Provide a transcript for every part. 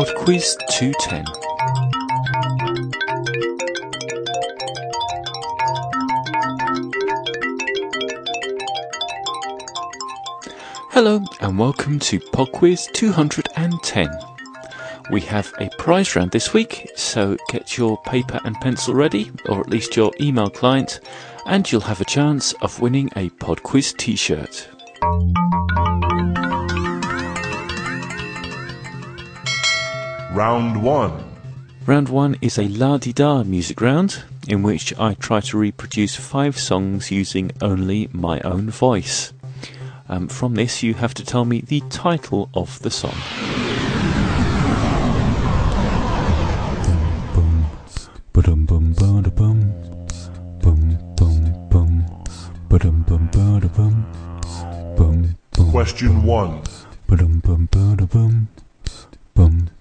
PodQuiz 210. Hello and welcome to PodQuiz 210. We have a prize round this week, so get your paper and pencil ready, or at least your email client, and you'll have a chance of winning a PodQuiz t Round 1. Round one is a la di da music round in which I try to reproduce five songs using only my own voice. Um, from this, you have to tell me the title of the song. Ba-dum bum ba da bum bum bum bum ba-dum bum ba da bum bum bum Question 1.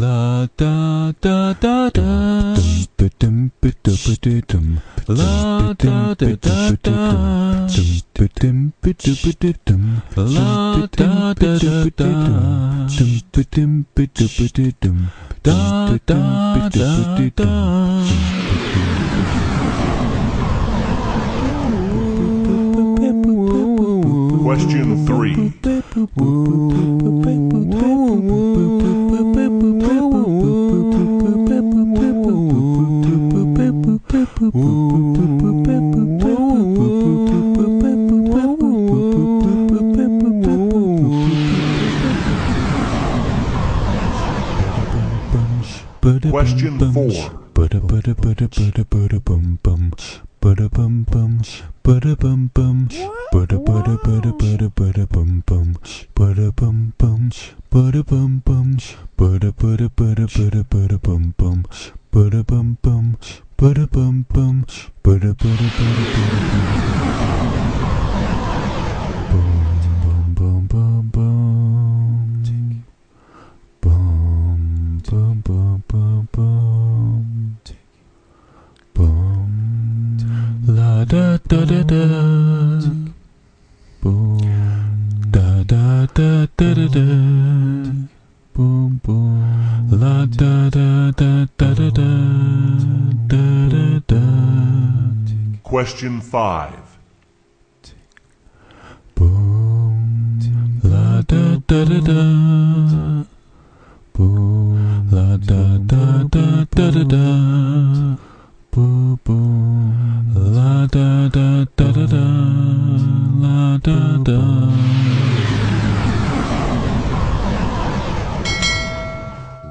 La da da da da. La da da da da. La da da da da. Da da da da. Question three. Question 4. Bada bada bada bada bada bum bum. Bada bum bum. Bada bum bum. Bada bada bada bada bada bum bum. Bada bum bum. Bada bum bum. Bada bada bada bada bada bum bum. Bada bum bum. Bada bum bum. Bada bada bada bada bum da da da. Boom da da da da da da. Boom boom la da da da da da da da da da. Question 5. Boom la da da da da. Boom la da da da da da da. Boom boom la da da da da da. La da da.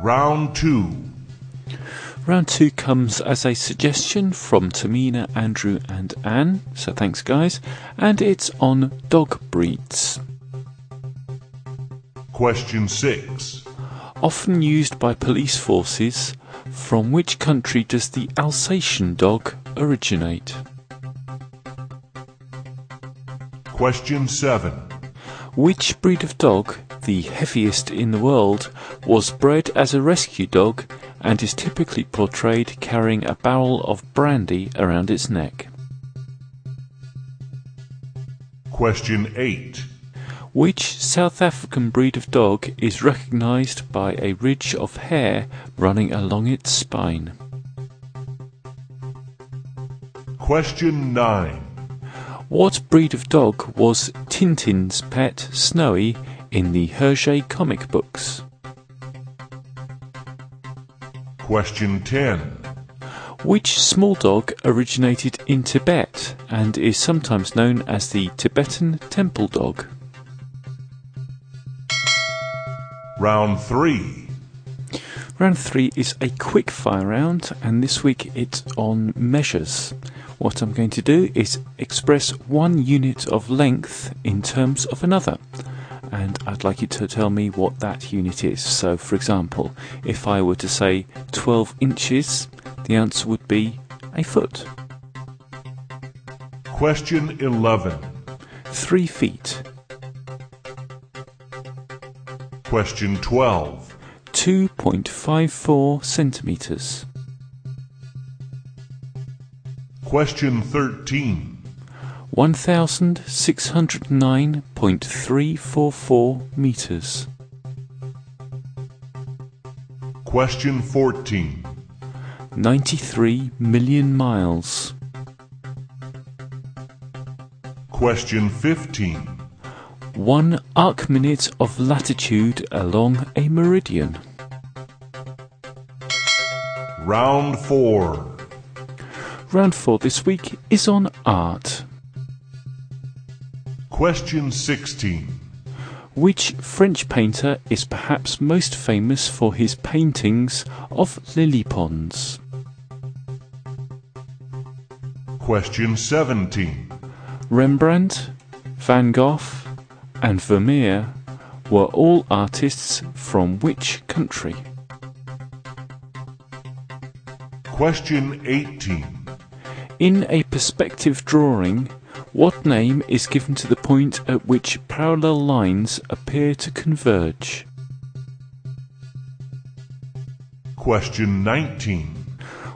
Round 2. Round two comes as a suggestion from Tamina, Andrew, and Anne, so thanks, guys, and it's on dog breeds. Question 6. Often used by police forces, from which country does the Alsatian dog originate? Question 7. Which breed of dog, the heaviest in the world, was bred as a rescue dog and is typically portrayed carrying a barrel of brandy around its neck? Question 8. Which South African breed of dog is recognized by a ridge of hair running along its spine? Question 9. What breed of dog was Tintin's pet Snowy in the Hergé comic books? Question 10. Which small dog originated in Tibet and is sometimes known as the Tibetan temple dog? Round 3. Round three is a quick fire round, and this week it's on measures. What I'm going to do is express one unit of length in terms of another. And I'd like you to tell me what that unit is. So, for example, if I were to say 12 inches, the answer would be A foot. Question 11. Three feet. Question 12. 2.54 centimeters. Question 13. 1609.344 meters. Question 14. 93 million miles. Question 15. One arc minute of latitude along a meridian. Round 4. Round 4 this week is on art. Question 16. Which French painter is perhaps most famous for his paintings of lily ponds? Question 17. Rembrandt, Van Gogh, and Vermeer were all artists from which country? Question 18. In a perspective drawing, what name is given to the point at which parallel lines appear to converge? Question 19.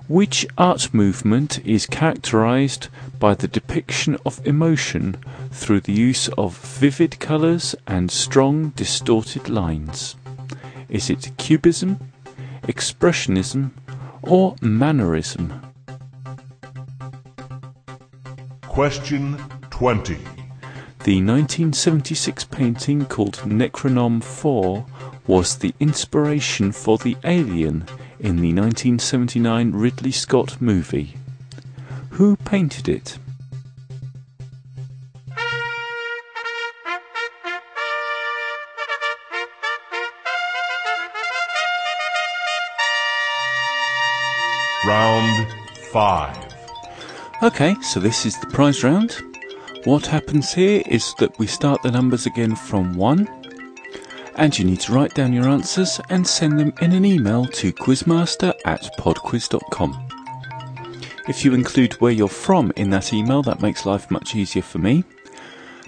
Which art movement is characterized by the depiction of emotion through the use of vivid colors and strong distorted lines? Is it Cubism, Expressionism, or Mannerism? Question 20. The 1976 painting called Necronom 4 was the inspiration for the alien in the 1979 Ridley Scott movie. Who painted it? Round 5. Okay, so this is the prize round. What happens here is that we start the numbers again from 1, and you need to write down your answers and send them in an email to quizmaster at podquiz.com. If you include where you're from in that email, that makes life much easier for me.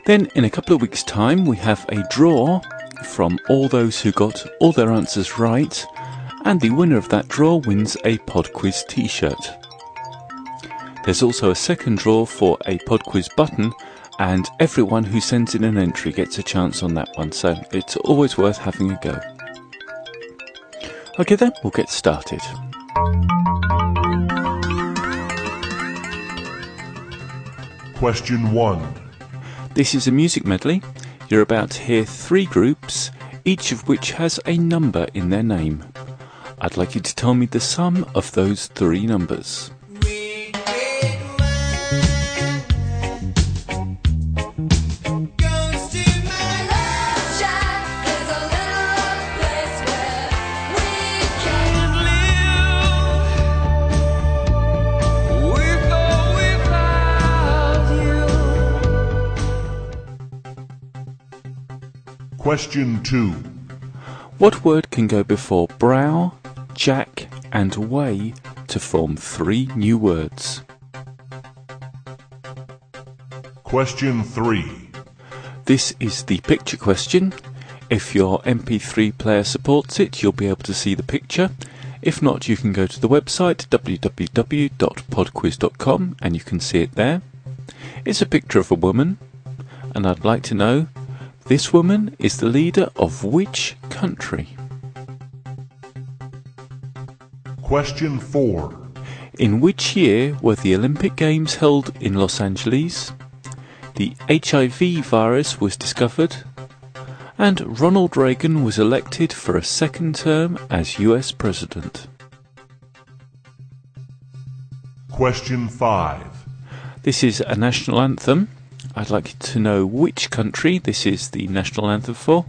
Then, in a couple of weeks' time, we have a draw from all those who got all their answers right, and the winner of that draw wins a PodQuiz t shirt. There's also a second draw for a PodQuiz button, and everyone who sends in an entry gets a chance on that one, so it's always worth having a go. Okay, then, we'll get started. Question 1. This is a music medley. You're about to hear three groups, each of which has a number in their name. I'd like you to tell me the sum of those three numbers. Question 2. What word can go before brow, jack, and way to form three new words? Question 3. This is the picture question. If your MP3 player supports it, you'll be able to see the picture. If not, you can go to the website www.podquiz.com and you can see it there. It's a picture of a woman, and I'd like to know this woman is the leader of which country? Question 4. In which year were the Olympic Games held in Los Angeles? The HIV virus was discovered, and Ronald Reagan was elected for a second term as US President. Question 5. This is a national anthem. I'd like you to know which country this is the national anthem for.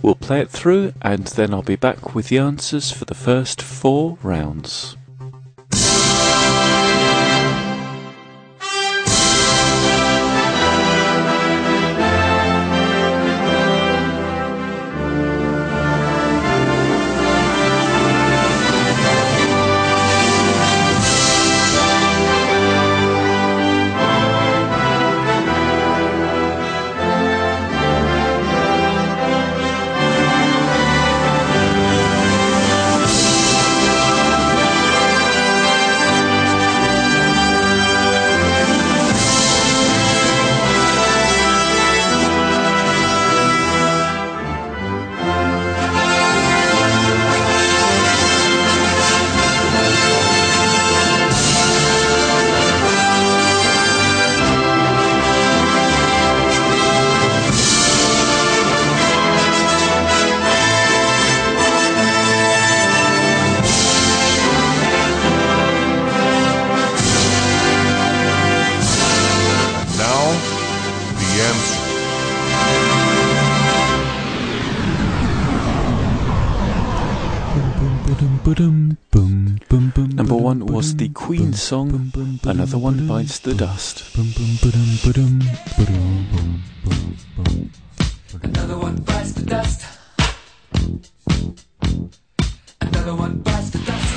We'll play it through and then I'll be back with the answers for the first four rounds. Number one was the ba-dum, Queen song, bum, bum, ba-dum, Another One Bites the Dust. Another one bites the dust. Another one bites the dust.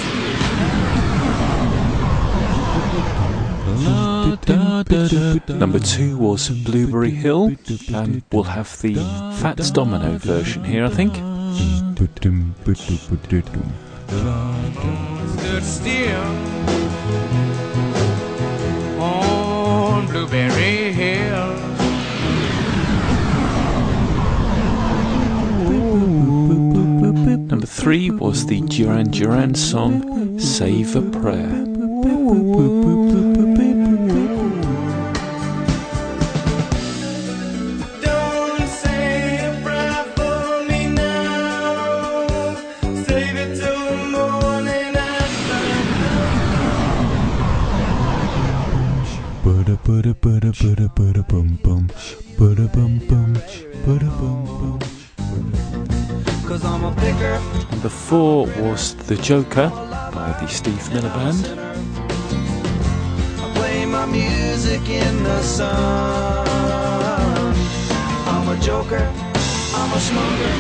Number two was Blueberry Hill, and we'll have the Fats Domino version here, I think. Ba-dum. Stood still on Blueberry Hill. Number three was the Duran Duran song Save a Prayer. Ba-da, ba-da, ba-da, bum, bum. Ba-da, bum, bum. Ba-da, bum, bum. Cause I'm a picker. Number four was The Joker by the Steve Miller Band. I play my music in the sun. I'm a joker. I'm a smoker.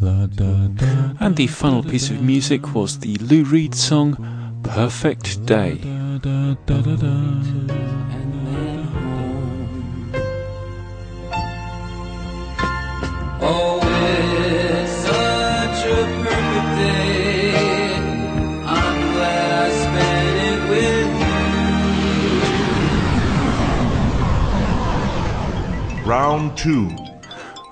La, da, da, And the final piece of music was the Lou Reed song Perfect Day. da, da, da, da. It's such a perfect day. I'm glad I spent it with you. Round 2.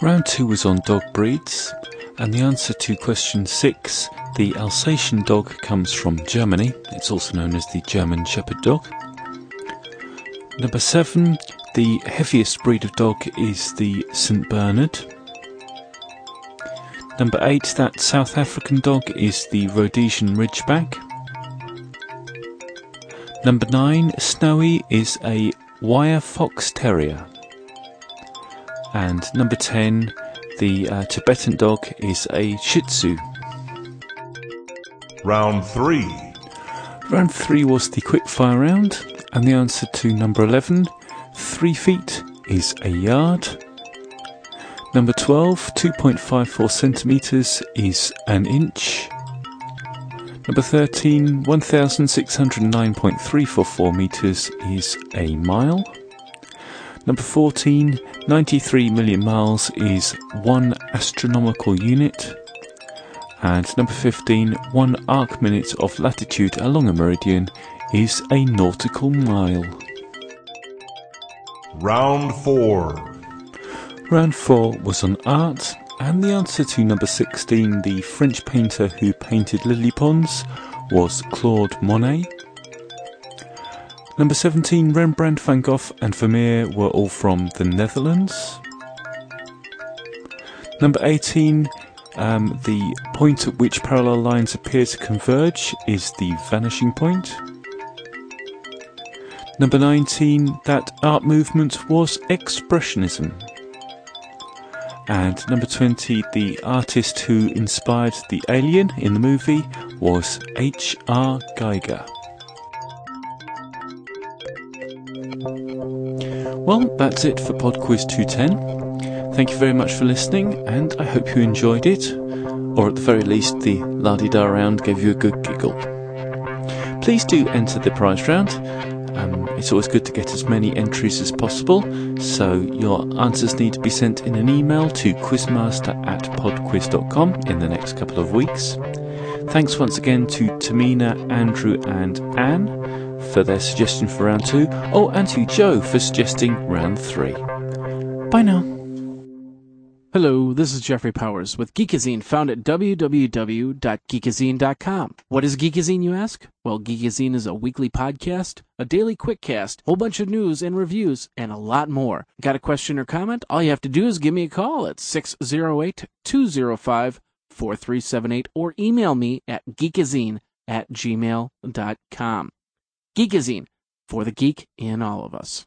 Round two was on dog breeds, and the answer to question six, the Alsatian dog comes from Germany. It's also known as the German Shepherd dog. Number seven, the heaviest breed of dog is the St. Bernard. Number eight, that South African dog is the Rhodesian Ridgeback. Number nine, Snowy is a wire fox terrier. And number 10, the uh, Tibetan dog is a Shih Tzu. Round 3. Round 3 was the quickfire round, and the answer to number 11, 3 feet, is a yard. Number 12, 2.54 centimetres is an inch. Number 13, 1609.344 metres is a mile. Number 14, 93 million miles is one astronomical unit. And number 15, one arc minute of latitude along a meridian is a nautical mile. Round 4. Round 4 was on art, and the answer to number 16, the French painter who painted lily ponds, was Claude Monet. Number 17, Rembrandt, Van Gogh, and Vermeer were all from the Netherlands. Number 18, um, the point at which parallel lines appear to converge is the vanishing point. Number 19, that art movement was Expressionism. And number 20, the artist who inspired the alien in the movie was H.R. Giger. Well, that's it for Pod Quiz 210. Thank you very much for listening, and I hope you enjoyed it, or at the very least, the la di da round gave you a good giggle. Please do enter the prize round. Um, it's always good to get as many entries as possible, so your answers need to be sent in an email to quizmaster at podquiz.com in the next couple of weeks. Thanks once again to Tamina, Andrew, and Anne for their suggestion for round two. Oh, and to Joe for suggesting round three. Bye now. Hello, this is Jeffrey Powers with Geekazine, found at www.geekazine.com. What is Geekazine, you ask? Well, Geekazine is a weekly podcast, a daily quickcast, a whole bunch of news and reviews, and a lot more. Got a question or comment? All you have to do is give me a call at 608 205 4378 or email me at geekazine at gmail.com. Geekazine, for the geek in all of us.